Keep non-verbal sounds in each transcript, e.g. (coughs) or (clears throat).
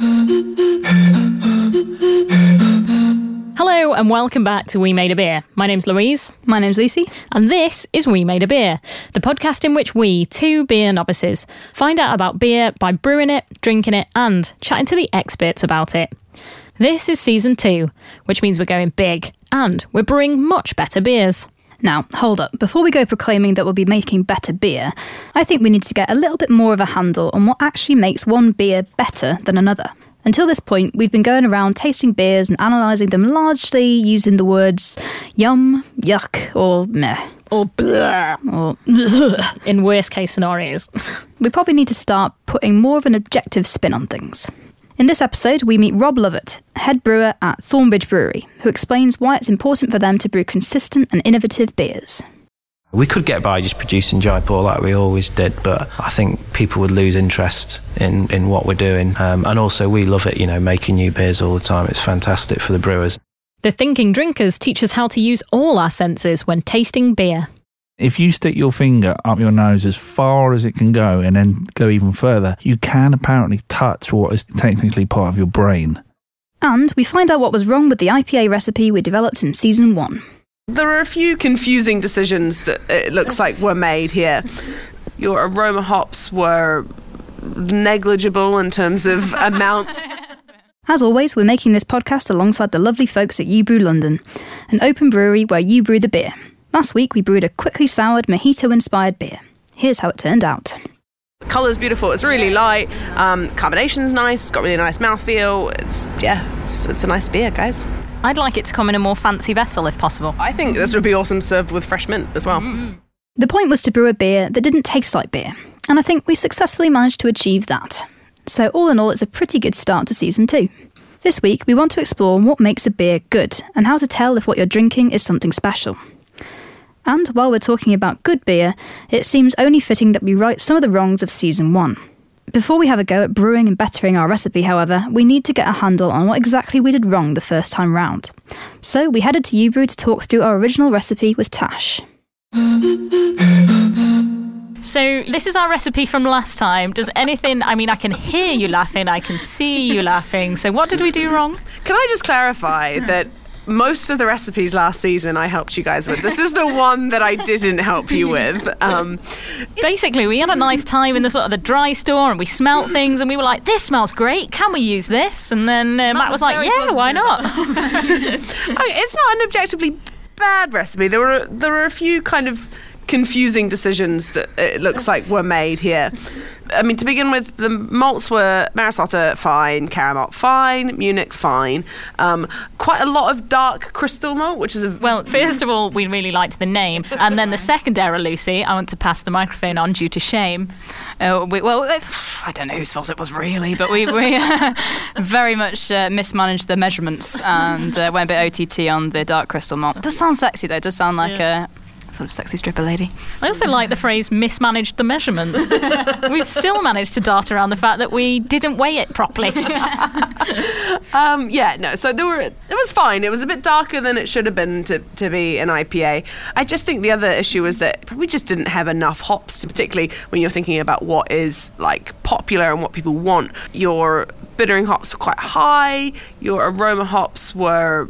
Hello and welcome back to We Made a Beer. My name's Louise. My name's Lucy. And this is We Made a Beer, the podcast in which we, two beer novices, find out about beer by brewing it, drinking it, and chatting to the experts about it. This is season two, which means we're going big and we're brewing much better beers. Now, hold up. Before we go proclaiming that we'll be making better beer, I think we need to get a little bit more of a handle on what actually makes one beer better than another. Until this point, we've been going around tasting beers and analysing them largely using the words yum, yuck, or meh. Or blah, Or (laughs) in worst case scenarios. (laughs) we probably need to start putting more of an objective spin on things. In this episode, we meet Rob Lovett, head brewer at Thornbridge Brewery, who explains why it's important for them to brew consistent and innovative beers. We could get by just producing Jaipur like we always did, but I think people would lose interest in, in what we're doing. Um, and also, we love it, you know, making new beers all the time. It's fantastic for the brewers. The Thinking Drinkers teach us how to use all our senses when tasting beer. If you stick your finger up your nose as far as it can go and then go even further, you can apparently touch what is technically part of your brain. And we find out what was wrong with the IPA recipe we developed in season one. There are a few confusing decisions that it looks like were made here. Your aroma hops were negligible in terms of (laughs) amounts. As always, we're making this podcast alongside the lovely folks at U Brew London, an open brewery where you brew the beer. Last week, we brewed a quickly soured mojito inspired beer. Here's how it turned out. The Colour's beautiful. It's really light. Um, carbonation's nice. It's got really nice mouthfeel. It's yeah, it's, it's a nice beer, guys. I'd like it to come in a more fancy vessel if possible. I think this would be awesome served with fresh mint as well. The point was to brew a beer that didn't taste like beer, and I think we successfully managed to achieve that. So, all in all, it's a pretty good start to season two. This week, we want to explore what makes a beer good and how to tell if what you're drinking is something special. And while we're talking about good beer, it seems only fitting that we right some of the wrongs of season one. Before we have a go at brewing and bettering our recipe, however, we need to get a handle on what exactly we did wrong the first time round. So we headed to Ubrew to talk through our original recipe with Tash. So this is our recipe from last time. Does anything? I mean, I can hear you laughing. I can see you laughing. So what did we do wrong? Can I just clarify that most of the recipes last season I helped you guys with. This is the one that I didn't help you with. Um, Basically, we had a nice time in the sort of the dry store, and we smelt things, and we were like, "This smells great. Can we use this?" And then uh, Matt was like, "Yeah, why not?" (laughs) okay, it's not an objectively bad recipe. There were there were a few kind of confusing decisions that it looks like were made here. I mean, to begin with, the malts were Maris Otter fine, Caramel fine, Munich fine. Um, quite a lot of dark crystal malt, which is a well, first of all, we really liked the name, (laughs) and then the second error, Lucy, I want to pass the microphone on due to shame. Uh, we, well, uh, I don't know whose fault it was really, but we, we (laughs) very much uh, mismanaged the measurements and uh, went a bit OTT on the dark crystal malt. It does sound sexy though. It does sound like a sort of sexy stripper lady. I also like the phrase mismanaged the measurements. (laughs) We've still managed to dart around the fact that we didn't weigh it properly. (laughs) Um, yeah, no. So there were. It was fine. It was a bit darker than it should have been to, to be an IPA. I just think the other issue was that we just didn't have enough hops, particularly when you're thinking about what is like popular and what people want. Your bittering hops were quite high. Your aroma hops were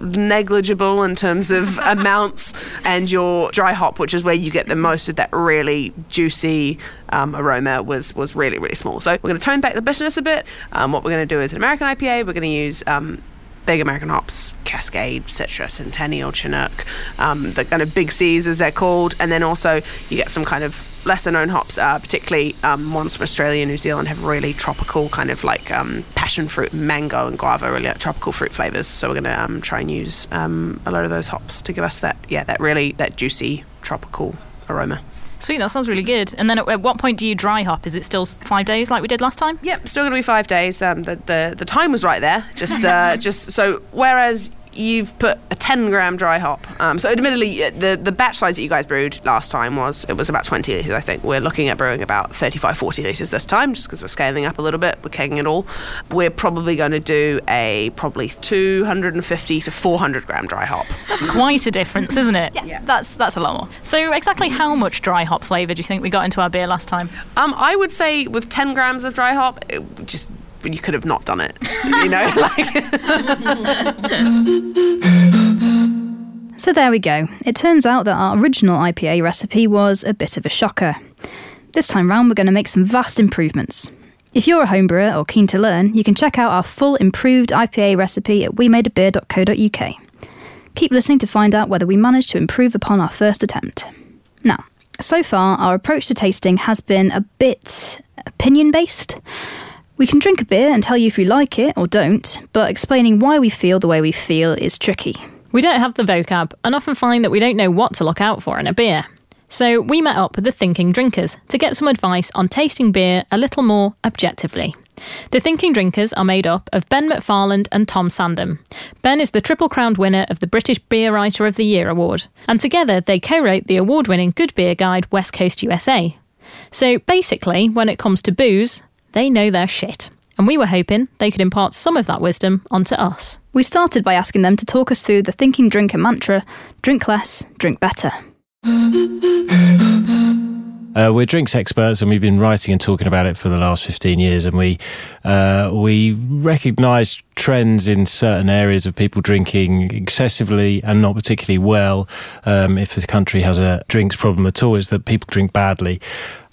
negligible in terms of (laughs) amounts and your dry hop which is where you get the most of that really juicy um, aroma was was really really small. So we're going to tone back the bitterness a bit. Um, what we're going to do is an american ipa we're going to use um, big American hops, Cascade, Citra, Centennial, Chinook, um, the kind of big C's as they're called, and then also you get some kind of lesser known hops, uh, particularly um, ones from Australia and New Zealand have really tropical kind of like um, passion fruit, mango, and guava, really like tropical fruit flavors. So we're going to um, try and use um, a lot of those hops to give us that, yeah, that really that juicy tropical aroma. Sweet, that sounds really good. And then at, at what point do you dry hop? Is it still five days like we did last time? Yep, still going to be five days. Um, the, the the time was right there. Just uh, (laughs) just so whereas you've put a 10 gram dry hop. Um, so admittedly, uh, the the batch size that you guys brewed last time was it was about 20 liters. I think we're looking at brewing about 35, 40 liters this time, just because we're scaling up a little bit. We're kegging it all. We're probably going to do a probably 250 to 400 gram dry hop. That's quite a difference, isn't it? Yeah, that's that's a lot more. So exactly how much dry hop flavour do you think we got into our beer last time? Um, I would say with 10 grams of dry hop, it just you could have not done it. You know, (laughs) like. So there we go. It turns out that our original IPA recipe was a bit of a shocker. This time round, we're going to make some vast improvements. If you're a homebrewer or keen to learn, you can check out our full improved IPA recipe at wemadeabeer.co.uk. Keep listening to find out whether we managed to improve upon our first attempt. Now, so far, our approach to tasting has been a bit opinion based. We can drink a beer and tell you if we like it or don't, but explaining why we feel the way we feel is tricky. We don't have the vocab and often find that we don't know what to look out for in a beer. So we met up with the Thinking Drinkers to get some advice on tasting beer a little more objectively. The Thinking Drinkers are made up of Ben McFarland and Tom Sandham. Ben is the Triple Crown winner of the British Beer Writer of the Year award, and together they co wrote the award winning Good Beer Guide West Coast USA. So basically, when it comes to booze, they know their shit. And we were hoping they could impart some of that wisdom onto us. We started by asking them to talk us through the Thinking Drinker mantra drink less, drink better. Uh, we're drinks experts, and we've been writing and talking about it for the last fifteen years. And we uh, we recognise trends in certain areas of people drinking excessively and not particularly well. Um, if the country has a drinks problem at all, is that people drink badly.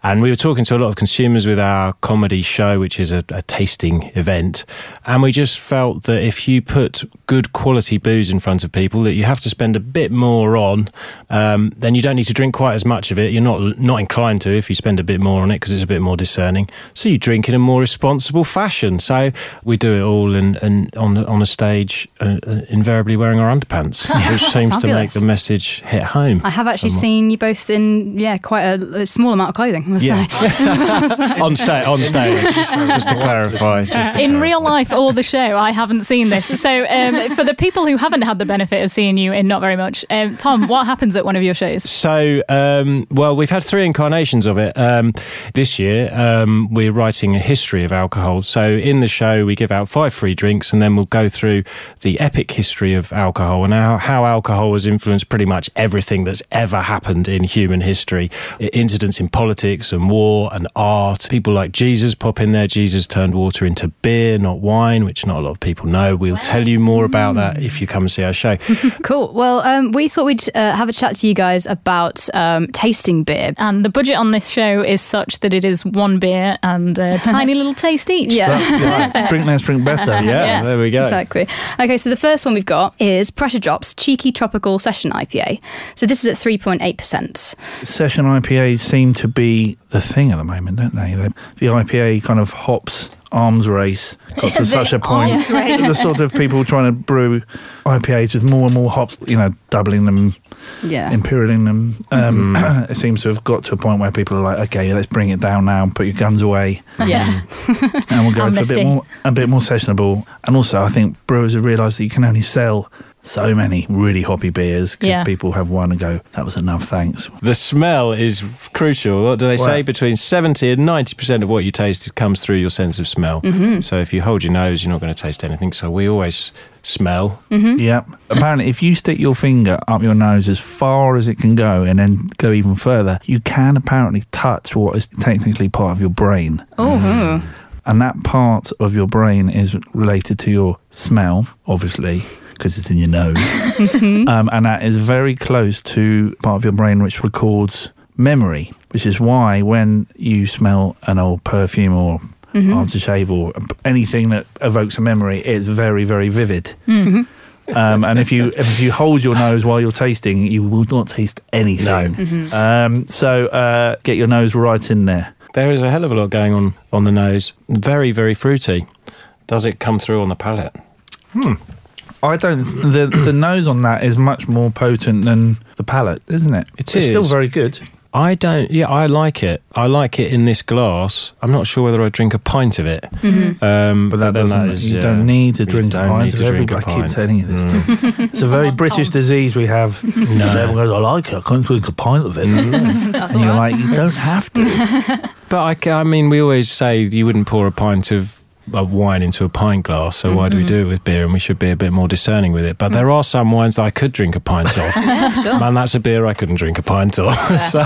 And we were talking to a lot of consumers with our comedy show, which is a, a, tasting event. And we just felt that if you put good quality booze in front of people that you have to spend a bit more on, um, then you don't need to drink quite as much of it. You're not not inclined to if you spend a bit more on it because it's a bit more discerning. So you drink in a more responsible fashion. So we do it all and and on on a stage, uh, uh, invariably wearing our underpants, (laughs) which seems to make the message hit home. I have actually somewhat. seen you both in yeah quite a, a small amount of clothing. I must Yeah. say. (laughs) on stage, on stage, just to (laughs) clarify. Just to In clarify. real life or the show, I haven't seen this. So, um, for the people who haven't had the benefit of seeing you in not very much, um, Tom, what happens at one of your shows? So, um, well, we've had three incarnations of it. Um, this year, um, we're writing a history of alcohol. So, in the show, we give out five free drinks and then we'll go through the epic history of alcohol and how, how alcohol has influenced pretty much everything that's ever happened in human history. Incidents in politics and war and art. People like Jesus pop in there. Jesus turned water into beer, not wine, which not a lot of people know. We'll tell you more about that if you come and see our show. (laughs) cool. Well, um, we thought we'd uh, have a chat to you guys about um, tasting beer. And the budget on this show is such that it is one beer and a (laughs) tiny little taste each. Yeah. Right. (laughs) drink less, drink better. Yeah, Yes, there we go. Exactly. Okay, so the first one we've got is Pressure Drops Cheeky Tropical Session IPA. So this is at 3.8%. Session IPAs seem to be the thing at the moment, don't they? The, the IPA kind of hops arms race (laughs) got to such a point. (laughs) The sort of people trying to brew IPAs with more and more hops, you know, doubling them, Yeah. imperialing them. Um, (clears throat) it seems to have got to a point where people are like, okay, let's bring it down now, put your guns away, Yeah. and we'll go (laughs) for a bit more, a bit more sessionable. And also, I think brewers have realised that you can only sell so many really hoppy beers because Yeah. people have one and go, that was enough, thanks. The smell is crucial. What do they say? Between 70 and 90% of what you taste comes through your sense of smell. Mm-hmm. So if you hold your nose, you're not going to taste anything. So we always smell. Mm-hmm. Yep. Apparently, if you stick your finger up your nose as far as it can go and then go even further, you can apparently touch what is technically part of your brain. Oh. And that part of your brain is related to your smell, obviously, because it's in your nose. (laughs) um, and that is very close to part of your brain which records memory, which is why when you smell an old perfume or aftershave or anything that evokes a memory, it's very, very vivid. Um, and if you if you hold your nose while you're tasting, you will not taste anything. Um, so uh, get your nose right in there. There is a hell of a lot going on on the nose. Very, very fruity. Does it come through on the palate? I don't. The the nose on that is much more potent than the palate, isn't it? It it's still very good. I don't. Yeah, I like it. I like it in this glass. I'm not sure whether I drink a pint of it. Um, But that then doesn't. is, you yeah, don't need to you drink a don't pint need of to drink everybody. a I keep pint. telling you this. Mm. it's a very British Tom. disease we have. And everyone goes, I like it. I can't drink a pint of it. (laughs) (laughs) That's and all you're right. like, you don't have to. (laughs) But I, ca- I mean, we always say you wouldn't pour a pint of uh, wine into a pint glass. So why do we do it with beer? And we should be a bit more discerning with it. But there are some wines that I could drink a pint of. (laughs) Man, that's a beer I couldn't drink a pint of. (laughs) so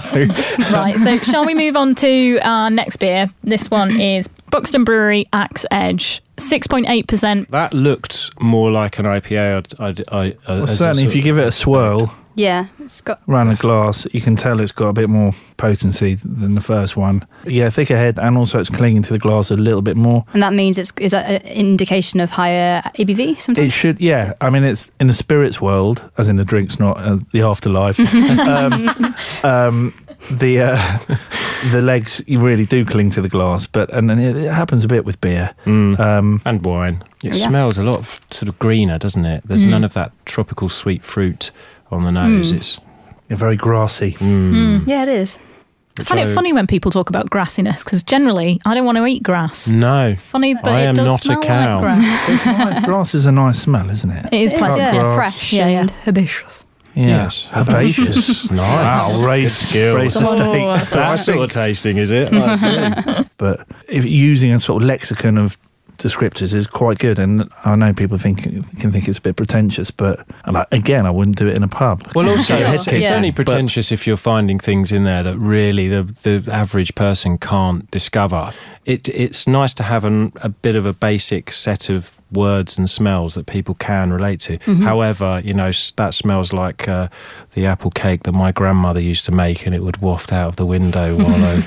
right, so shall we move on to our next beer? This one is Buxton Brewery Axe Edge, 6.8%. that looked more like an IPA. I'd, I'd, I, uh, Well, as certainly, if you give it a swirl Yeah, it's got. around the glass, you can tell it's got a bit more potency than the first one. Yeah, thicker head, and also it's clinging to the glass a little bit more. And that means it's is that an indication of higher ABV sometimes? It should, yeah. I mean, it's in the spirits world, as in the drinks, not uh, the afterlife. (laughs) um, um, the uh, (laughs) the legs you really do cling to the glass, but and, then it, it happens a bit with beer. Mm. Um, and wine. It Yeah. smells a lot of, sort of greener, doesn't it? There's Mm. none of that tropical sweet fruit on the nose. Mm. It's you're very grassy. mm, yeah, it is. I find it funny when people talk about grassiness because generally I don't want to eat grass. no. It's funny, but I it am does not a smell cow. like grass. It's (laughs) nice. grass is a nice smell, isn't it? It is pleasant. uh, grass. fresh Yeah, yeah. and herbaceous. Yeah. Yes. Herbaceous. (laughs) Nice. Wow, raised, skills. raised the Oh, stakes. That sort of tasting, is it? (laughs) I see. but if using a sort of lexicon of descriptors is quite good, and I know people think can think it's a bit pretentious, but and I, again, I wouldn't do it in a pub. Well, (laughs) also, Your it's, it's Yeah. only But- pretentious if you're finding things in there that really the, the average person can't discover. It, it's nice to have an, a bit of a basic set of words and smells that people can relate to. However, you know, that smells like uh, the apple cake that my grandmother used to make, and it would waft out of the window (laughs) while I,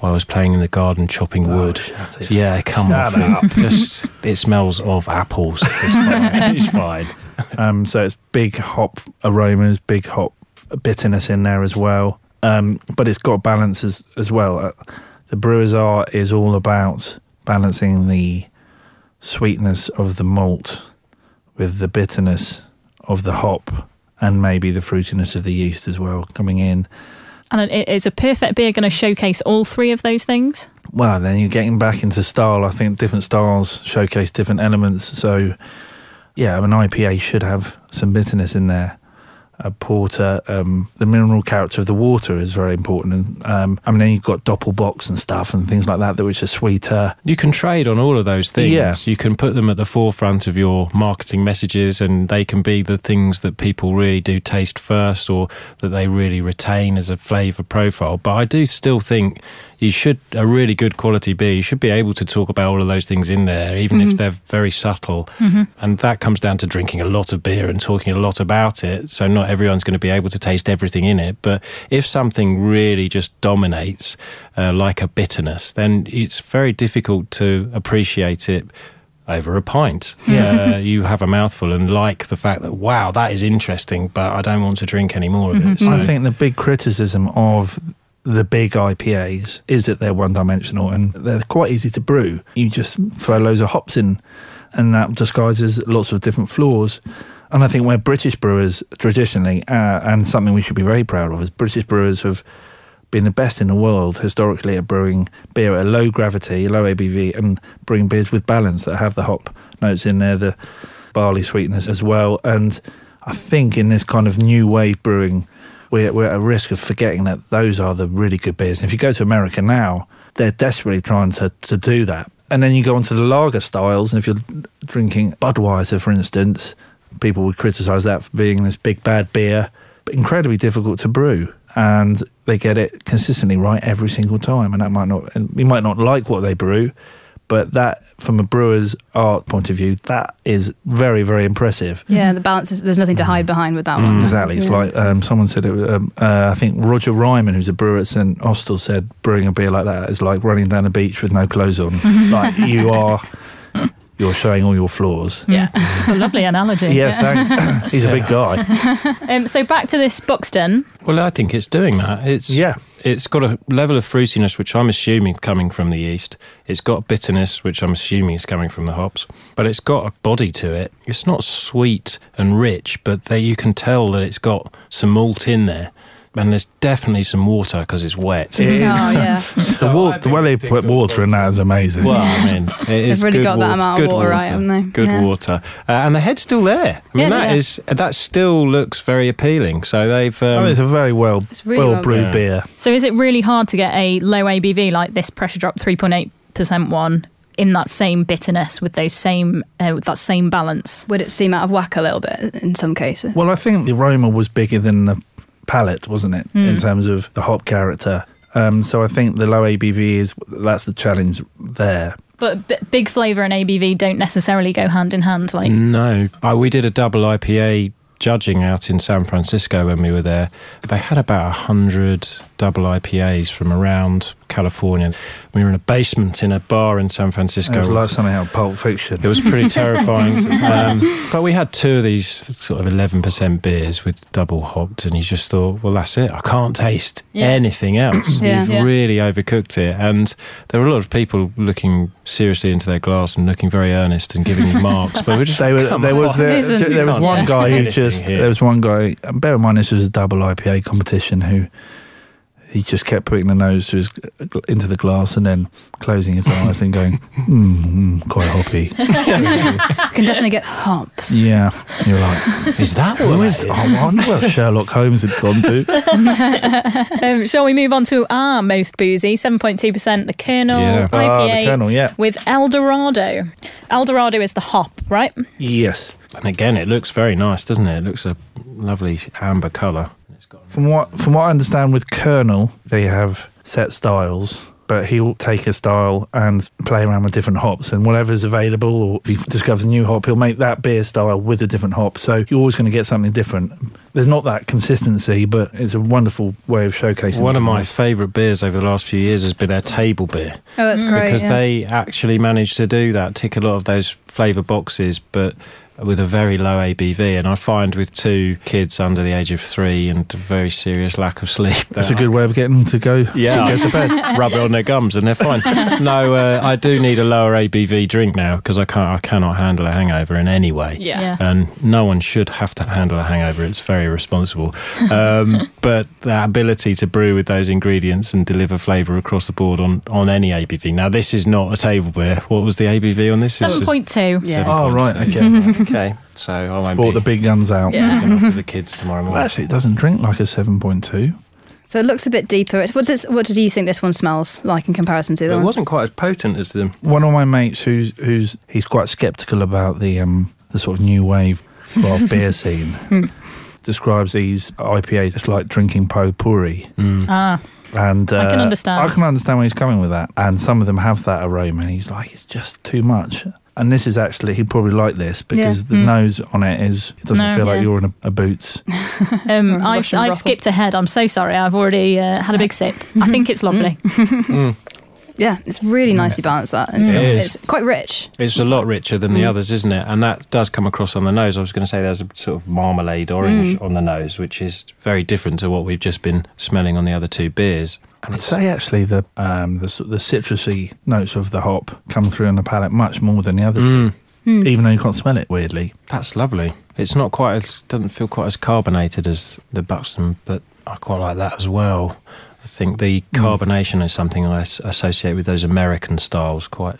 while I was playing in the garden chopping wood. shut. Yeah, come Shut off it. Just it smells of apples. It's fine. it's fine. (laughs) Um, so it's big hop aromas, big hop bitterness in there as well. Um, but it's got balance as, as well. Uh, the brewer's art is all about balancing the sweetness of the malt with the bitterness of the hop and maybe the fruitiness of the yeast as well coming in. And is a perfect beer going to showcase all three of those things? Well, then you're getting back into style. I think different styles showcase different elements. So, yeah, an IPA should have some bitterness in there. A porter, um, the mineral character of the water is very important. And um, I mean, then you've got doppelbocks and stuff and things like that, that which are sweeter. You can trade on all of those things. Yeah. You can put them at the forefront of your marketing messages, and they can be the things that people really do taste first or that they really retain as a flavour profile. But I do still think you should, a really good quality beer, you should be able to talk about all of those things in there, even if they're very subtle. And that comes down to drinking a lot of beer and talking a lot about it. So not everyone's going to be able to taste everything in it. But if something really just dominates, uh, like a bitterness, then it's very difficult to appreciate it over a pint. Uh, (laughs) you have a mouthful and like the fact that, wow, that is interesting, but I don't want to drink any more of it. So, I think the big criticism of the big IPAs is that they're one dimensional and they're quite easy to brew. You just throw loads of hops in, and that disguises lots of different flaws. And I think where British brewers traditionally, uh, and something we should be very proud of, is British brewers have been the best in the world historically at brewing beer at a low gravity, low ABV, and brewing beers with balance that have the hop notes in there, the barley sweetness as well. And I think in this kind of new wave brewing, we're, we're at risk of forgetting that those are the really good beers. And if you go to America now, they're desperately trying to, to do that. And then you go on to the lager styles, and if you're drinking Budweiser, for instance, people would criticize that for being this big bad beer, but incredibly difficult to brew. And they get it consistently right every single time. And that might not, and we might not like what they brew, but that, from a brewer's art point of view, that is very, very impressive. Yeah, the balance is there's nothing to hide behind with that one. Exactly. It's Yeah. like um, someone said it. was, Um, uh, I think Roger Ryman, who's a brewer at St Austell, said brewing a beer like that is like running down a beach with no clothes on. (laughs) like you are, you're showing all your flaws. Yeah, it's a lovely analogy. Yeah, thank, (laughs) he's a big guy. (laughs) Um, so back to this Buxton. well, I think it's doing that. It's Yeah. It's got a level of fruitiness, which I'm assuming coming from the yeast. It's got bitterness, which I'm assuming is coming from the hops. But it's got a body to it. It's not sweet and rich, but there you can tell that it's got some malt in there. And there's definitely some water because it's wet. It is. Oh, yeah. (laughs) the, wa- the way they put water in that is amazing. Well, I mean, it is really good got that water, amount of good water right, haven't they? Good Yeah. water, uh, and the head's still there. I mean, Yeah, that is that still looks very appealing. So they've. Um, Oh, it's a very well It's really well well brewed Yeah. beer. So is it really hard to get a low ABV like this pressure drop 3.8% one in that same bitterness with those same uh, with that same balance? Would it seem out of whack a little bit in some cases? Well, I think the aroma was bigger than the palate, wasn't it, in terms of the hop character? Um, so I think the low ABV is that's the challenge there. But b- big flavour and ABV don't necessarily go hand in hand. Like No, uh, we did a double IPA judging out in San Francisco when we were there. They had about a hundred double IPAs from around California. We were in a basement in a bar in San Francisco. It was like something out of Pulp Fiction. It was pretty (laughs) terrifying. um, but we had two of these sort of 11% beers with double hopped, and you just thought, well, that's it. I can't taste Yeah. anything else. (coughs) Yeah. You've Yeah. really overcooked it. And there were a lot of people looking seriously into their glass and looking very earnest and giving you (laughs) marks. But we just They were, there was on. there, Isn't- there was one guy who just here. there was one guy. and Bear in mind, this was a double IPA competition. Who he just kept putting the nose to his, into the glass and then closing his eyes and going, (laughs) mm, mm, quite hoppy. (laughs) Can definitely get hops. Yeah, you're like, Is that what who that is? is? I wonder where Sherlock Holmes had gone to. (laughs) Um, shall we move on to our most boozy, 7.2%, the Kernel Yeah. Ah, IPA the Kernel, yeah. with Eldorado. Eldorado is the hop, right? Yes. And again, it looks very nice, doesn't it? It looks a lovely amber colour. From what from what I understand with Kernel, they have set styles, but he'll take a style and play around with different hops and whatever's available or if he discovers a new hop, he'll make that beer style with a different hop. So you're always going to get something different. There's not that consistency, but it's a wonderful way of showcasing One of my favourite beers over the last few years has been their table beer. Oh, that's mm. great. because yeah. they actually managed to do that, tick a lot of those flavour boxes, but with a very low ABV. And I find with two kids under the age of three and a very serious lack of sleep, That's a good way of getting them to go, Yeah, to go to bed. (laughs) rub it on their gums and they're fine. no, uh, I do need a lower ABV drink now because I can't, I cannot handle a hangover in any way. Yeah. And no one should have to handle a hangover. It's very irresponsible. Um, (laughs) but the ability to brew with those ingredients and deliver flavour across the board on, on any ABV. Now, this is not a table beer. What was the ABV on this? This 7.2. Yeah. Oh, right, okay. (laughs) Okay, so I won't Brought be the big guns out. Yeah. looking after the kids tomorrow Well, morning. actually, it doesn't drink like a 7.2. So it looks a bit deeper. What does what do you think this one smells like in comparison to the It other one? wasn't quite as potent as the. One of my mates who's who's he's quite sceptical about the um the sort of new wave craft (laughs) beer scene. Describes these IPAs as like drinking potpourri. Ah, And uh, I can understand. I can understand where he's coming with that. And some of them have that aroma, and he's like, it's just too much. And this is actually he'd probably like this because the hmm. nose on it is it doesn't No, feel like you're in a, a boots. (laughs) um, I've, I've skipped ahead. I'm so sorry. I've already uh, had a big sip. I think it's (laughs) hmm. lovely. (laughs) Hmm. Yeah, it's really nicely balanced. That it's, got, is. it's quite rich. It's a lot richer than the others, isn't it? And that does come across on the nose. I was going to say there's a sort of marmalade orange on the nose, which is very different to what we've just been smelling on the other two beers. And I'd say actually the um the, the citrusy notes of the hop come through on the palate much more than the other two, mm. hmm. even though you can't smell it. Weirdly, that's lovely. It's not quite as doesn't feel quite as carbonated as the Buxton, but I quite like that as well. I think the hmm. carbonation is something I s- associate with those American styles quite.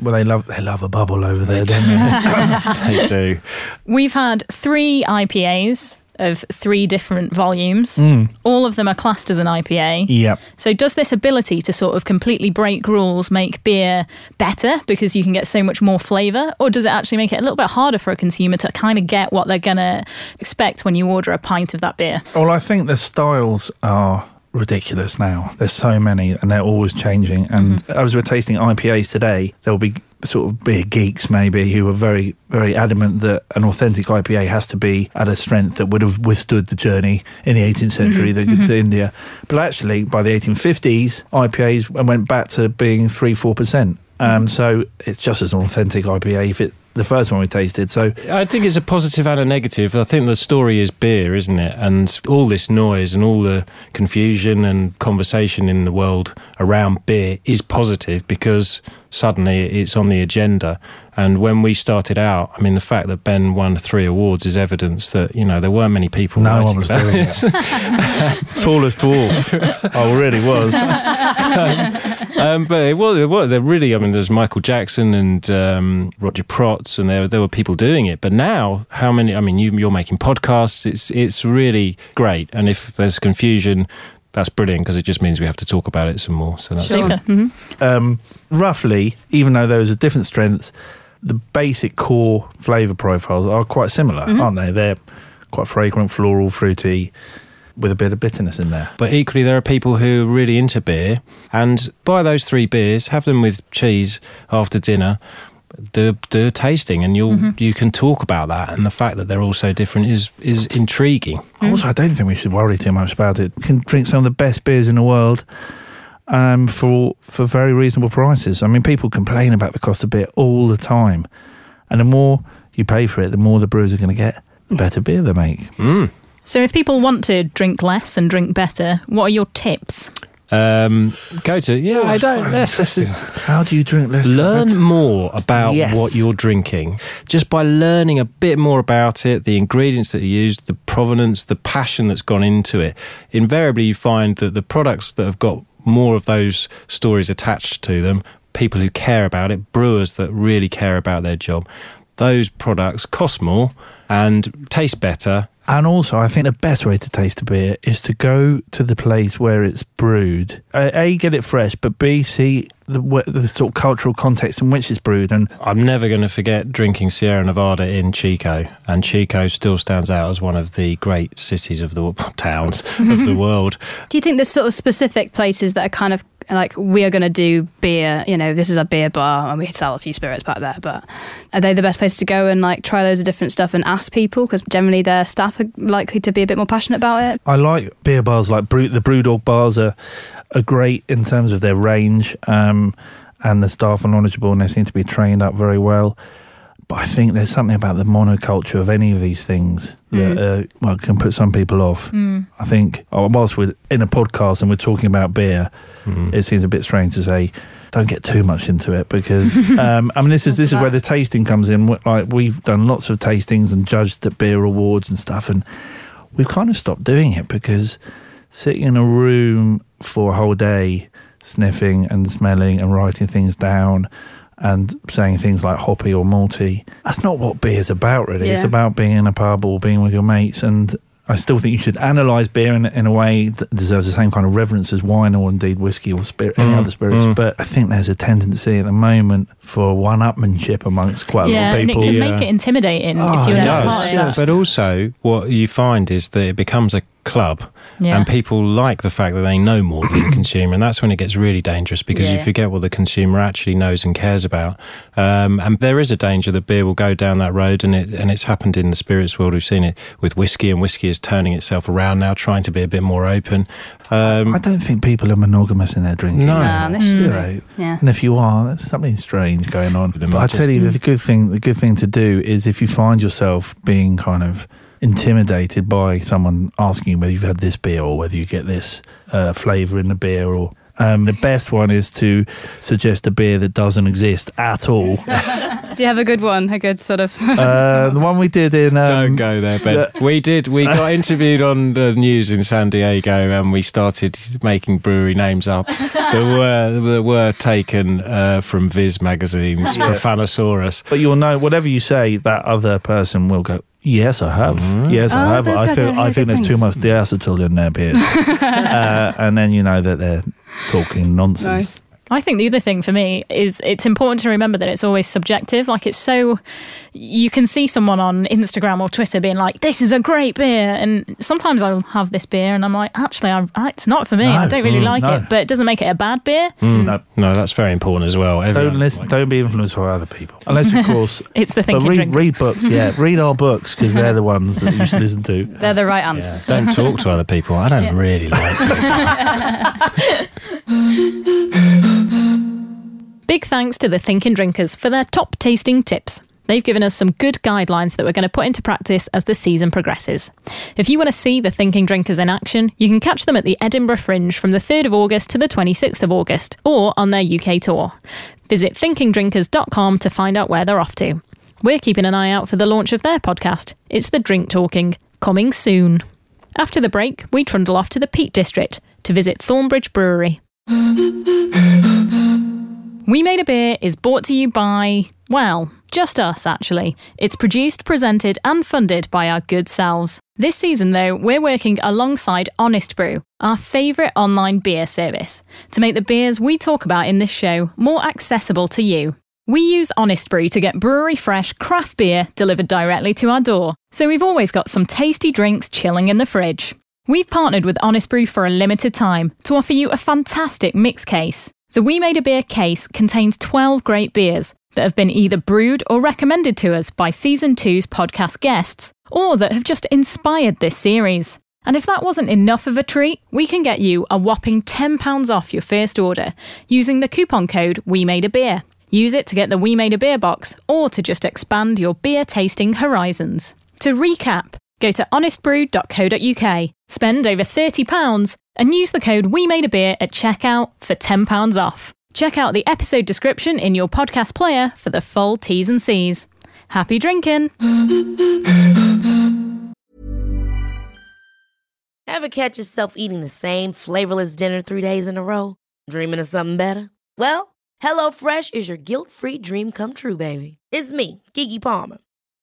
well they love they love a bubble over there, don't they? (laughs) They do. We've had three IPAs of three different volumes. Mm. All of them are classed as an IPA. Yep. So, does this ability to sort of completely break rules make beer better because you can get so much more flavour? Or does it actually make it a little bit harder for a consumer to kind of get what they're going to expect when you order a pint of that beer? Well, I think the styles are ridiculous now. There's so many, and they're always changing. And mm-hmm. as we're tasting IPAs today, there'll be sort of beer geeks maybe who are very, very adamant that an authentic IPA has to be at a strength that would have withstood the journey in the 18th mm-hmm. century that mm-hmm. to India. But actually, by the 1850s, IPAs went back to being three, four percent. Um, so it's just as an authentic IPA if it the first one we tasted. So I think it's a positive and a negative. I think the story is beer, isn't it? And all this noise and all the confusion and conversation in the world around beer is positive because suddenly it's on the agenda. And when we started out, I mean, the fact that Ben won three awards is evidence that you know there weren't many people. No one was about doing it. (laughs) Tallest dwarf. (laughs) oh, really was. (laughs) um, but it was, it was they're really. I mean, there's Michael Jackson and um, Roger Protz, and there there were people doing it. But now, how many? I mean, you, you're making podcasts. It's it's really great. And if there's confusion, that's brilliant because it just means we have to talk about it some more. So that's Super. good. Um, roughly, even though those are different strengths, the basic core flavour profiles are quite similar, mm-hmm. aren't they? They're quite fragrant, floral, fruity, with a bit of bitterness in there. But equally, there are people who are really into beer and buy those three beers, have them with cheese after dinner. Do, do a tasting and you'll mm-hmm. you can talk about that and the fact that they're all so different is is intriguing. Mm. Also, I don't think we should worry too much about it. You can drink some of the best beers in the world um, for for very reasonable prices. I mean, people complain about the cost of beer all the time, and the more you pay for it, the more the brewers are going to get The better beer they make. So if people want to drink less and drink better, what are your tips? Um, go to yeah, I don't. That's, that's, How do you drink less? learn more about Yes. what you're drinking just by learning a bit more about it the ingredients that are used the provenance the passion that's gone into it invariably you find that the products that have got more of those stories attached to them people who care about it brewers that really care about their job those products cost more and taste better And also, I think the best way to taste a beer is to go to the place where it's brewed. A, get it fresh, but B, see the, the sort of cultural context in which it's brewed. And I'm never going to forget drinking Sierra Nevada in Chico, and Chico still stands out as one of the great cities of the (laughs) towns of the (laughs) world. Do you think there's sort of specific places that are kind of like we are going to do beer? You know, this is a beer bar, and we sell a few spirits back there. But are they the best place to go and like try loads of different stuff and ask people? Because generally their staff are likely to be a bit more passionate about it. I like beer bars like Brew, the Brewdog bars are, are great in terms of their range, um, and the staff are knowledgeable and they seem to be trained up very well. But I think there's something about the monoculture of any of these things that uh, well can put some people off. I think oh, whilst we're in a podcast and we're talking about beer, it seems a bit strange to say don't get too much into it because (laughs) um, I mean this is this is where the tasting comes in. Like we've done lots of tastings and judged at beer awards and stuff, and we've kind of stopped doing it because sitting in a room for a whole day, sniffing and smelling and writing things down and saying things like hoppy or malty, that's not what beer's about, really. It's about being in a pub or being with your mates. And I still think you should analyse beer in, in a way that deserves the same kind of reverence as wine or indeed whiskey or spirit, any Mm, other spirits. mm. But I think there's a tendency at the moment for one upmanship amongst quite a lot of people. and it people. can make it intimidating Oh, if you're it not does. part of Yeah. that. But also, what you find is that it becomes a club. Yeah. And people like the fact that they know more than the (coughs) consumer, and that's when it gets really dangerous because you forget what the consumer actually knows and cares about. Um, and there is a danger that beer will go down that road, and it and it's happened in the spirits world. We've seen it with whiskey, and whiskey is turning itself around now, trying to be a bit more open. Um, I don't think people are monogamous in their drinking. No. Nah, they Do should they? Yeah. And if you are, there's something strange going on. They But I tell you, the good thing, the good thing to do is if you find yourself being kind of intimidated by someone asking you whether you've had this beer or whether you get this uh, flavour in the beer, or um, the best one is to suggest a beer that doesn't exist at all. (laughs) Do you have a good one? A good sort of. (laughs) uh, the one we did in um, Don't go there, Ben. we did. We got interviewed on the news in San Diego, and we started making brewery names up that (laughs) were that were taken uh, from Viz magazine's Yeah. Profanosaurus. But you'll know whatever you say, that other person will go. Yes, I have. Mhm. Yes, I Oh, have. I feel. I think there's too much diacetyl in their beers, (laughs) uh, and then you know that they're talking nonsense. Nice. I think the other thing for me is it's important to remember that it's always subjective. Like it's so you can see someone on Instagram or Twitter being like, "This is a great beer," and sometimes I'll have this beer and I'm like, "Actually, I, it's not for me. I don't really mm, like no. it." But it doesn't make it a bad beer. No, No, that's very important as well. don't Everyone- listen. Don't be influenced by other people, unless of (laughs) course. It's the thing. but read, read books. Yeah, (laughs) read our books because they're the ones that you should listen to. They're the right Yeah, answers. don't talk to other people. I don't really like. (laughs) Big thanks to the Thinking Drinkers for their top tasting tips. They've given us some good guidelines that we're going to put into practice as the season progresses. If you want to see the Thinking Drinkers in action, you can catch them at the Edinburgh Fringe from the 3rd of August to the 26th of August, or on their UK tour. Visit thinkingdrinkers.com to find out where they're off to. We're keeping an eye out for the launch of their podcast. It's The Drink Talking, coming soon. After the break, we trundle off to the Peak District to visit Thornbridge Brewery. We Made a Beer is brought to you by, well, just us actually. It's produced, presented, and funded by our good selves. This season, though, we're working alongside Honest Brew, our favourite online beer service, to make the beers we talk about in this show more accessible to you. We use Honest Brew to get brewery fresh craft beer delivered directly to our door, so we've always got some tasty drinks chilling in the fridge. We've partnered with Honest Brew for a limited time to offer you a fantastic mix case. The We Made a Beer case contains 12 great beers that have been either brewed or recommended to us by Season 2's podcast guests, or that have just inspired this series. And if that wasn't enough of a treat, we can get you a whopping £10 off your first order using the coupon code We Made a Beer. Use it to get the We Made a Beer box or to just expand your beer tasting horizons. To recap, go to honestbrew.co.uk, spend over £30, and use the code We Made a Beer at checkout for £10 off. Check out the episode description in your podcast player for the full T's and C's. Happy drinking! Ever catch yourself eating the same flavorless dinner three days in a row? Dreaming of something better? Well, HelloFresh is your guilt free dream come true, baby. It's me, Keke Palmer.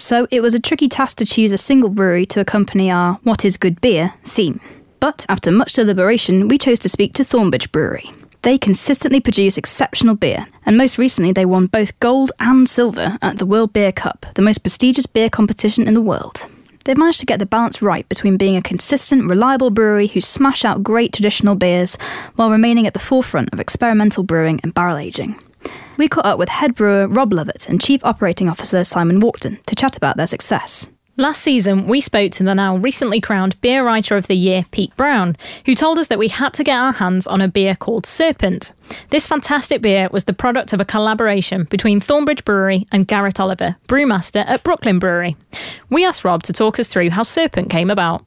so it was a tricky task to choose a single brewery to accompany our What is Good Beer theme. But after much deliberation, we chose to speak to Thornbridge Brewery. They consistently produce exceptional beer, and most recently they won both gold and silver at the World Beer Cup, the most prestigious beer competition in the world. They've managed to get the balance right between being a consistent, reliable brewery who smash out great traditional beers while remaining at the forefront of experimental brewing and barrel aging. We caught up with head brewer Rob Lovett and Chief Operating Officer Simon Walkden to chat about their success. Last season, we spoke to the now recently crowned Beer Writer of the Year, Pete Brown, who told us that we had to get our hands on a beer called Serpent. This fantastic beer was the product of a collaboration between Thornbridge Brewery and Garrett Oliver, brewmaster at Brooklyn Brewery. We asked Rob to talk us through how Serpent came about.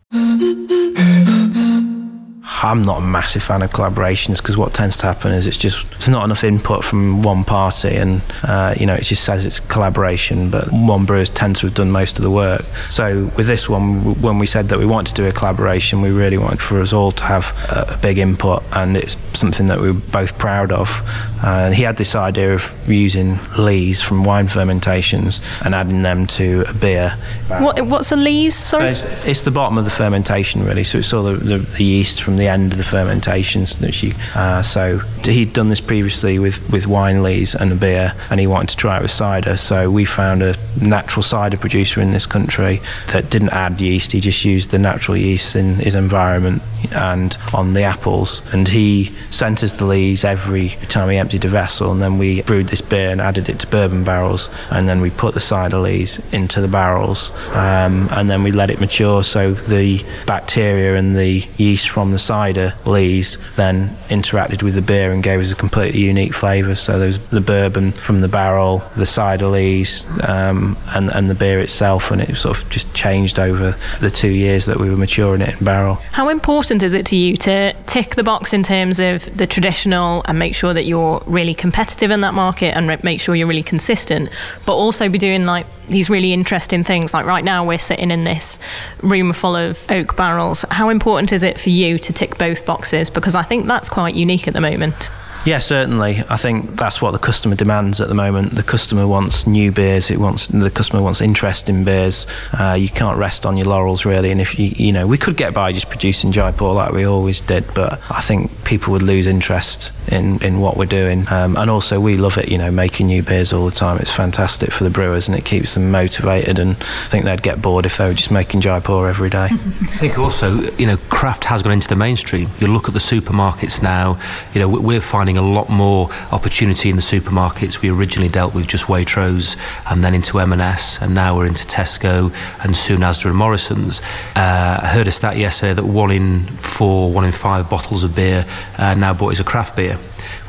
I'm not a massive fan of collaborations because what tends to happen is it's just there's not enough input from one party, and uh, you know it just says it's collaboration, but one brewer tends to have done most of the work. So with this one, when we said that we wanted to do a collaboration, we really wanted for us all to have a, a big input, and it's something that we are both proud of. And he had this idea of using lees from wine fermentations and adding them to a beer. What, what's a lees? Sorry, it's, it's the bottom of the fermentation, really. So it's all the, the, the yeast from the end of the fermentations that you. Uh, so he'd done this previously with, with wine lees and a beer, and he wanted to try it with cider. So we found a natural cider producer in this country that didn't add yeast. He just used the natural yeast in his environment and on the apples. And he sent us the lees every time he emptied a vessel, and then we brewed this beer and added it to bourbon barrels, and then we put the cider lees into the barrels, um, and then we let it mature. So the bacteria and the yeast from the cider lees then interacted with the beer and gave us a completely unique flavour. So there was the bourbon from the barrel, the cider um, and and the beer itself, and it sort of just changed over the two years that we were maturing it in barrel. how important important is it to you to tick the box in terms of the traditional and make sure that you're really competitive in that market and re- make sure you're really consistent, but also be doing like these really interesting things? Like right now, we're sitting in this room full of oak barrels. How important is it for you to tick both boxes? Because I think that's quite unique at the moment. Yeah, certainly. I think that's what the customer demands at the moment. The customer wants new beers. It wants the customer wants interest in beers. Uh, you can't rest on your laurels really. And if you you know we could get by just producing Jaipur like we always did, but I think people would lose interest in in what we're doing. Um, and also we love it. You know, making new beers all the time. It's fantastic for the brewers and it keeps them motivated. And I think they'd get bored if they were just making Jaipur every day. (laughs) I think also you know craft has gone into the mainstream. You look at the supermarkets now. You know we're finding a lot more opportunity in the supermarkets. We originally dealt with just Waitrose and then into M&S and now we're into Tesco and soon Asda and Morrison's. Uh, I heard a stat yesterday that one in four, one in five bottles of beer uh, now bought is a craft beer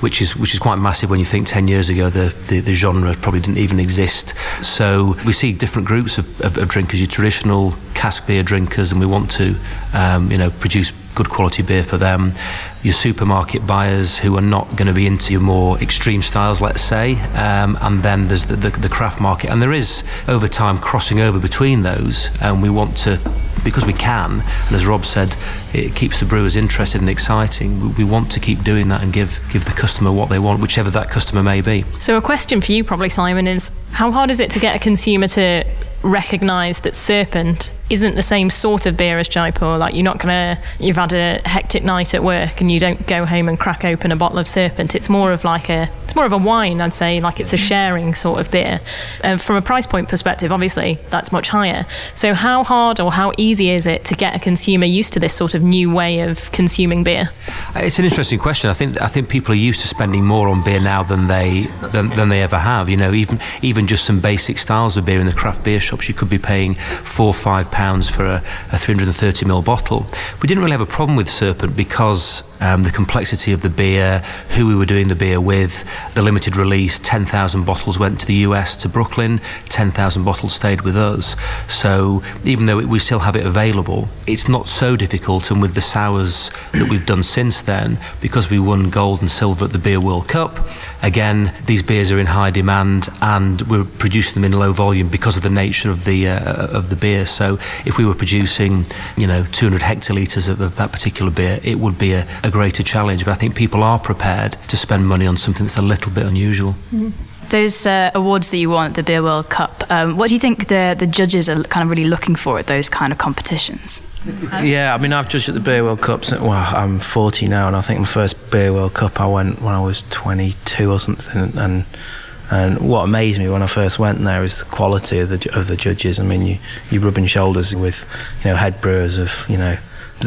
which is which is quite massive when you think 10 years ago the, the, the genre probably didn't even exist. So we see different groups of, of, of drinkers, your traditional cask beer drinkers, and we want to um, you know produce good quality beer for them. Your supermarket buyers who are not going to be into your more extreme styles, let's say, um, and then there's the, the, the craft market, and there is over time crossing over between those, and we want to because we can, and as Rob said, it keeps the brewers interested and exciting. We, we want to keep doing that and give give the customer what they want, whichever that customer may be. So, a question for you, probably, Simon, is how hard is it to get a consumer to recognise that Serpent isn't the same sort of beer as Jaipur? Like, you're not to, you've had a hectic night at work and you don't go home and crack open a bottle of Serpent. It's more of like a, it's more of a wine, I'd say, like it's a sharing sort of beer. Um, from a price point perspective, obviously, that's much higher. So, how hard or how easy is it to get a consumer used to this sort of new way of consuming beer? It's an interesting question. I think I think people are used to spending more on beer now than they than, than they ever have. You know, even even just some basic styles of beer in the craft beer shops, you could be paying four five for a, a 330 ml bottle. We didn't really have a problem with Serpent because um, the complexity of the beer, who we were doing the beer with, the limited release. 10,000 bottles went to the US to Brooklyn. 10,000 bottles stayed with us. So even though we still have it available, it's not so difficult. And with the sours that we've done since then, because we won gold and silver at the Beer World Cup, again, these beers are in high demand and we're producing them in low volume because of the nature of the uh, of the beer. So if we were producing, you know, 200 hectolitres of, of that particular beer, it would be a, a greater challenge. But I think people are prepared to spend money on something that's a little bit unusual. Those uh, awards that you won at the Beer World Cup, um, what do you think the, the judges are kind of really looking for at those kind of competitions? (laughs) Yeah, I mean, I've judged at the Beer World Cups. Well, I'm 40 now, and I think my first Beer World Cup I went when I was 22 or something. And and what amazed me when I first went there is the quality of the of the judges. I mean, you you rubbing shoulders with you know head brewers of you know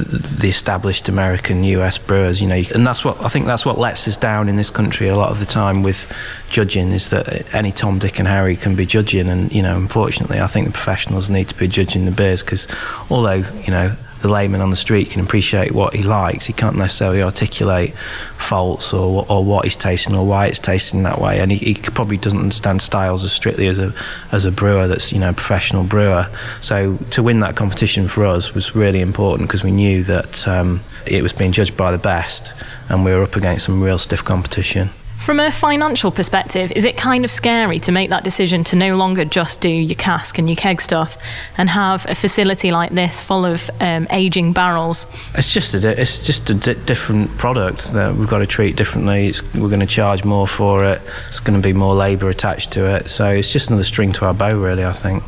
the, established American US brewers. You know, and that's what I think that's what lets us down in this country a lot of the time with judging is that any Tom, Dick, and Harry can be judging, and you know, unfortunately, I think the professionals need to be judging the beers because although you know the layman on the street can appreciate what he likes. He can't necessarily articulate faults or, or what he's tasting or why it's tasting that way. And he, he probably doesn't understand styles as strictly as a as a brewer that's you know a professional brewer. So to win that competition for us was really important because we knew that um, it was being judged by the best, and we were up against some real stiff competition. From a financial perspective, is it kind of scary to make that decision to no longer just do your cask and your keg stuff and have a facility like this full of um, aging barrels? It's just a it's just a different product that we've got to treat differently. It's, we're going to charge more for it. It's going to be more labour attached to it. So it's just another string to our bow, really. I think.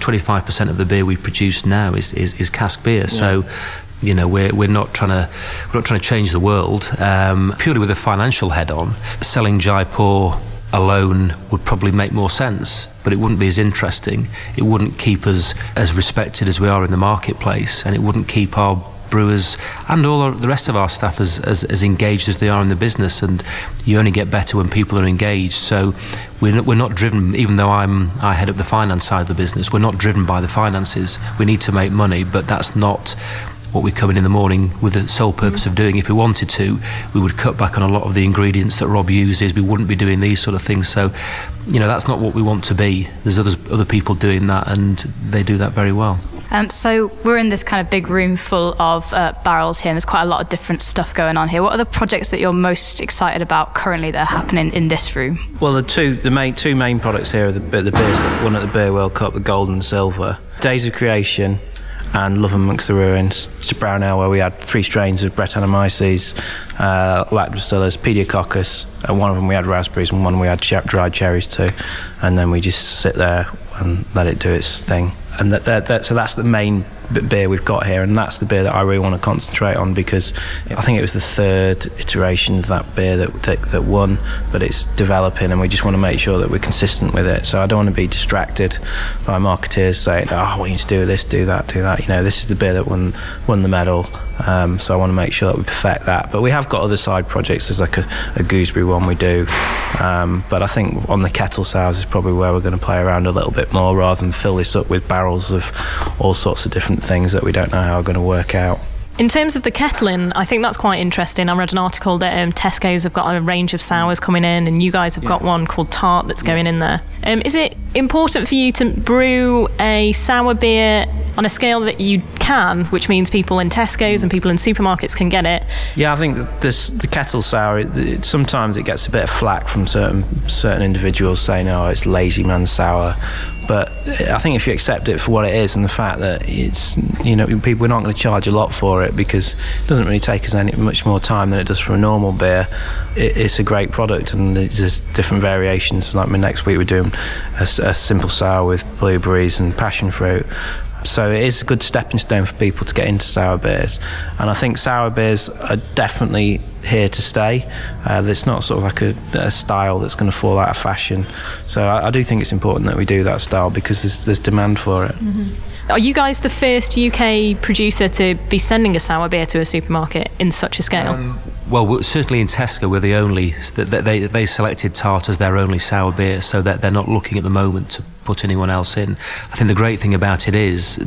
25% of the beer we produce now is, is, is cask beer. So you know we're we're not trying to we're not trying to change the world um, purely with a financial head on. Selling Jaipur alone would probably make more sense, but it wouldn't be as interesting. It wouldn't keep us as respected as we are in the marketplace, and it wouldn't keep our brewers and all the rest of our staff as, as, as engaged as they are in the business. And you only get better when people are engaged. So we're not, we're not driven, even though I'm I head up the finance side of the business. We're not driven by the finances. We need to make money, but that's not what we come in in the morning with the sole purpose of doing. If we wanted to, we would cut back on a lot of the ingredients that Rob uses. We wouldn't be doing these sort of things. So, you know, that's not what we want to be. There's others, other people doing that, and they do that very well. Um, so we're in this kind of big room full of uh, barrels here, and there's quite a lot of different stuff going on here. What are the projects that you're most excited about currently that are happening in this room? Well, the two the main two main products here are the, the beers that won at the Beer World Cup, the gold and silver. Days of Creation and Love Amongst the Ruins. It's a brown ale where we had three strains of Brettanomyces, uh, Lactobacillus, Pediococcus. And one of them we had raspberries and one we had dried cherries too. And then we just sit there and let it do its thing. And that, that, that so that's the main beer we've got here, and that's the beer that I really want to concentrate on because I think it was the third iteration of that beer that, that, that won, but it's developing, and we just want to make sure that we're consistent with it. So I don't want to be distracted by marketeers saying, "Oh, want you to do this, do that, do that." You know, this is the beer that won won the medal. Um, so I want to make sure that we perfect that. But we have got other side projects. There's like a, a gooseberry one we do, um, but I think on the kettle sours is probably where we're going to play around a little bit more rather than fill this up with barrels of all sorts of different things that we don't know how are going to work out. In terms of the kettling, I think that's quite interesting. I read an article that um, Tesco's have got a range of sours coming in, and you guys have got one called Tart that's going in there. Um, is it important for you to brew a sour beer on a scale that you can, which means people in Tesco's and people in supermarkets can get it? Yeah, I think this the kettle sour. It, it, sometimes it gets a bit of flack from certain certain individuals saying, "Oh, it's lazy man sour," but I think if you accept it for what it is and the fact that it's you know people we're not going to charge a lot for it because it doesn't really take us any much more time than it does for a normal beer. It, it's a great product and there's different variations. Like my next week we're doing a, a simple sour with blueberries and passion fruit. So it is a good stepping stone for people to get into sour beers, and I think sour beers are definitely here to stay. Uh, it's not sort of like a, a style that's going to fall out of fashion. So I, I, do think it's important that we do that style because there's, there's demand for it. Mm-hmm. Are you guys the first UK producer to be sending a sour beer to a supermarket in such a scale? Um, well, certainly in Tesco, we're the only they they selected tart as their only sour beer, so that they're not looking at the moment to put anyone else in. I think the great thing about it is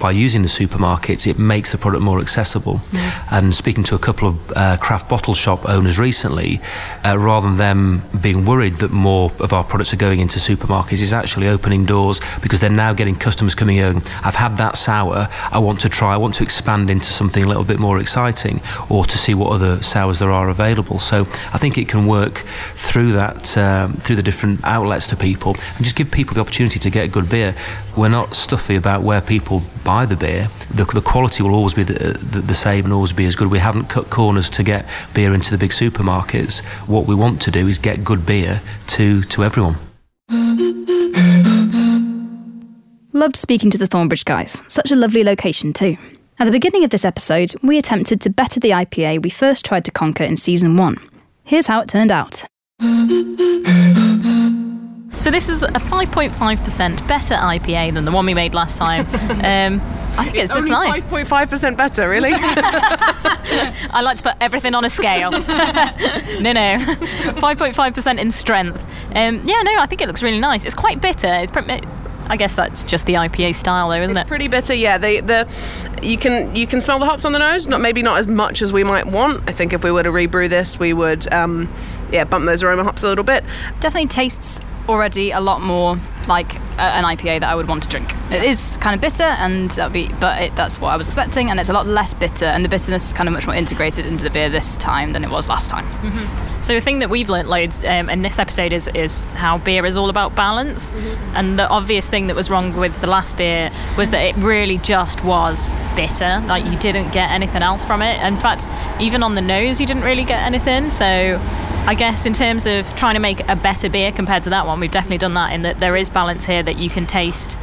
by using the supermarkets, it makes the product more accessible. Mm. And speaking to a couple of uh, craft bottle shop owners recently, uh, rather than them being worried that more of our products are going into supermarkets, is actually opening doors because they're now getting customers coming in. I've had that sour. I want to try. I want to expand into something a little bit more exciting, or to see what other sours there are available. So I think it can work through that, um, through the different outlets to people, and just give people the opportunity to get a good beer. We're not stuffy about where people buy the beer, the, the quality will always be the, the, the, same and always be as good. We haven't cut corners to get beer into the big supermarkets. What we want to do is get good beer to, to everyone. Loved speaking to the Thornbridge guys. Such a lovely location, too. At the beginning of this episode, we attempted to better the IPA we first tried to conquer in season one. Here's how it turned out. So this is a 5.5% better IPA than the one we made last time. (laughs) Um, I think it's, it's just nice. 5.5% better, really? (laughs) I like to put everything on a scale. (laughs) no, no. 5.5% in strength. Um, yeah, no, I think it looks really nice. It's quite bitter. It's pretty, I guess that's just the IPA style, though, isn't it's it? Pretty bitter, yeah. They, the you can you can smell the hops on the nose. Not maybe not as much as we might want. I think if we were to rebrew this, we would, um, yeah, bump those aroma hops a little bit. Definitely tastes already a lot more like an IPA that I would want to drink. It is kind of bitter, and be, but it, that's what I was expecting, and it's a lot less bitter, and the bitterness is kind of much more integrated into the beer this time than it was last time. Mm-hmm. So the thing that we've learnt loads um, in this episode is is how beer is all about balance, mm-hmm. and the obvious thing that was wrong with the last beer was that it really just was bitter. Like you didn't get anything else from it. In fact, even on the nose, you didn't really get anything. So. I guess in terms of trying to make a better beer compared to that one, we've definitely done that in that there is balance here that you can taste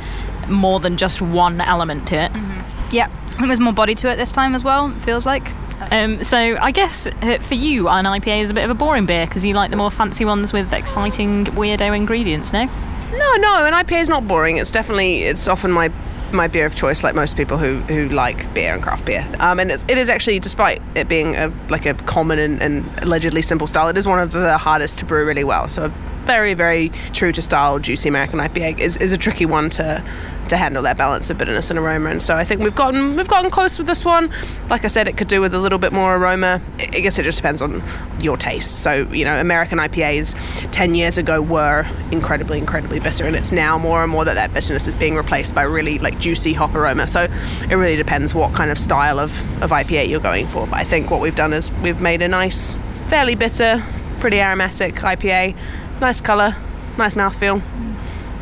more than just one element to it. Mm-hmm. Yeah, I think there's more body to it this time as well, it feels like. Um, so I guess uh, for you, an IPA is a bit of a boring beer because you like the more fancy ones with exciting weirdo ingredients, no? No, no, an IPA is not boring. It's definitely, it's often my my beer of choice, like most people who, who like beer and craft beer. Um, and it is actually, despite it being a, like a common and, and, allegedly simple style, it is one of the hardest to brew really well. So very, very true to style, juicy American IPA is, is a tricky one to to handle that balance of bitterness and aroma. And so I think we've gotten we've gotten close with this one. Like I said, it could do with a little bit more aroma. I guess it just depends on your taste. So you know, American IPAs ten years ago were incredibly, incredibly bitter, and it's now more and more that that bitterness is being replaced by really like juicy hop aroma. So it really depends what kind of style of, of IPA you're going for. But I think what we've done is we've made a nice, fairly bitter, pretty aromatic IPA. Nice colour, nice mouthfeel.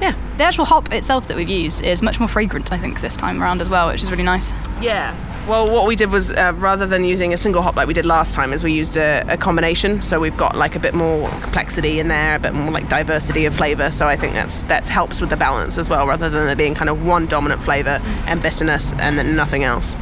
Yeah. The actual hop itself that we've used is much more fragrant, I think, this time around as well, which is really nice. Yeah. Well, what we did was uh, rather than using a single hop like we did last time, is we used a, a combination. So we've got like a bit more complexity in there, a bit more like diversity of flavour. So I think that's that's helps with the balance as well, rather than there being kind of one dominant flavour and bitterness and then nothing else.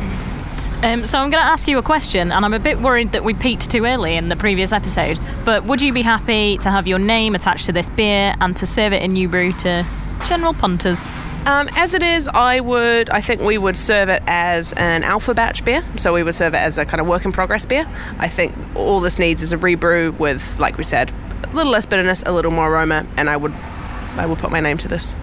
Um, so I'm going to ask you a question, and I'm a bit worried that we peaked too early in the previous episode. But would you be happy to have your name attached to this beer and to serve it in Ubrew to general punters? Um, as it is, I would. I think we would serve it as an alpha batch beer. So we would serve it as a kind of work in progress beer. I think all this needs is a rebrew with, like we said, a little less bitterness, a little more aroma, and I would, I would put my name to this.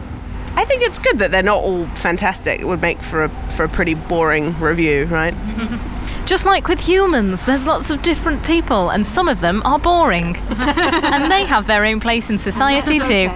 I think it's good that they're not all fantastic. It would make for a for a pretty boring review, right? (laughs) Just like with humans, there's lots of different people, and some of them are boring. (laughs) and they have their own place in society (laughs) too.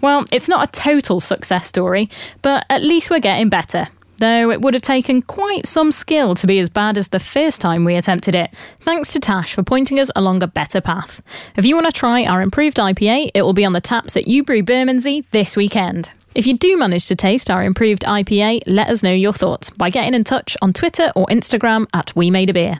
well, it's not a total success story, but at least we're getting better. Though it would have taken quite some skill to be as bad as the first time we attempted it. Thanks to Tash for pointing us along a better path. If you want to try our improved IPA, it will be on the taps at Ubrew Bermondsey this weekend. If you do manage to taste our improved IPA, let us know your thoughts by getting in touch on Twitter or Instagram at We Made a Beer.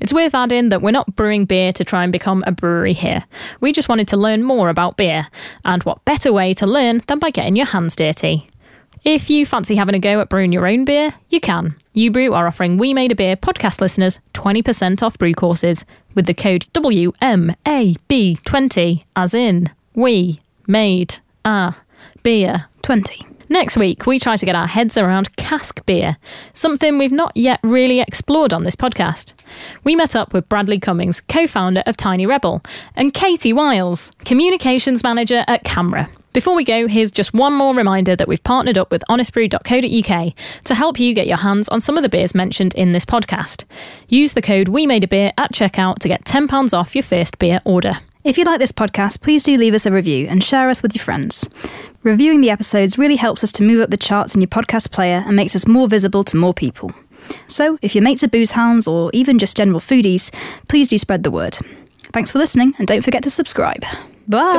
It's worth adding that we're not brewing beer to try and become a brewery here. We just wanted to learn more about beer, and what better way to learn than by getting your hands dirty? If you fancy having a go at brewing your own beer, you can. Ubrew are offering We Made a Beer podcast listeners 20% off brew courses with the code WMAB20, as in We Made a Beer 20. Next week, we try to get our heads around cask beer, something we've not yet really explored on this podcast. We met up with Bradley Cummings, co founder of Tiny Rebel, and Katie Wiles, communications manager at CAMRA. Before we go, here's just one more reminder that we've partnered up with honestbrew.co.uk to help you get your hands on some of the beers mentioned in this podcast. Use the code We Made a Beer at checkout to get £10 off your first beer order. If you like this podcast, please do leave us a review and share us with your friends. Reviewing the episodes really helps us to move up the charts in your podcast player and makes us more visible to more people. So, if your mates are booze hounds or even just general foodies, please do spread the word. Thanks for listening and don't forget to subscribe. Bye.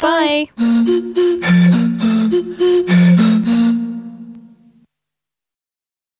Bye.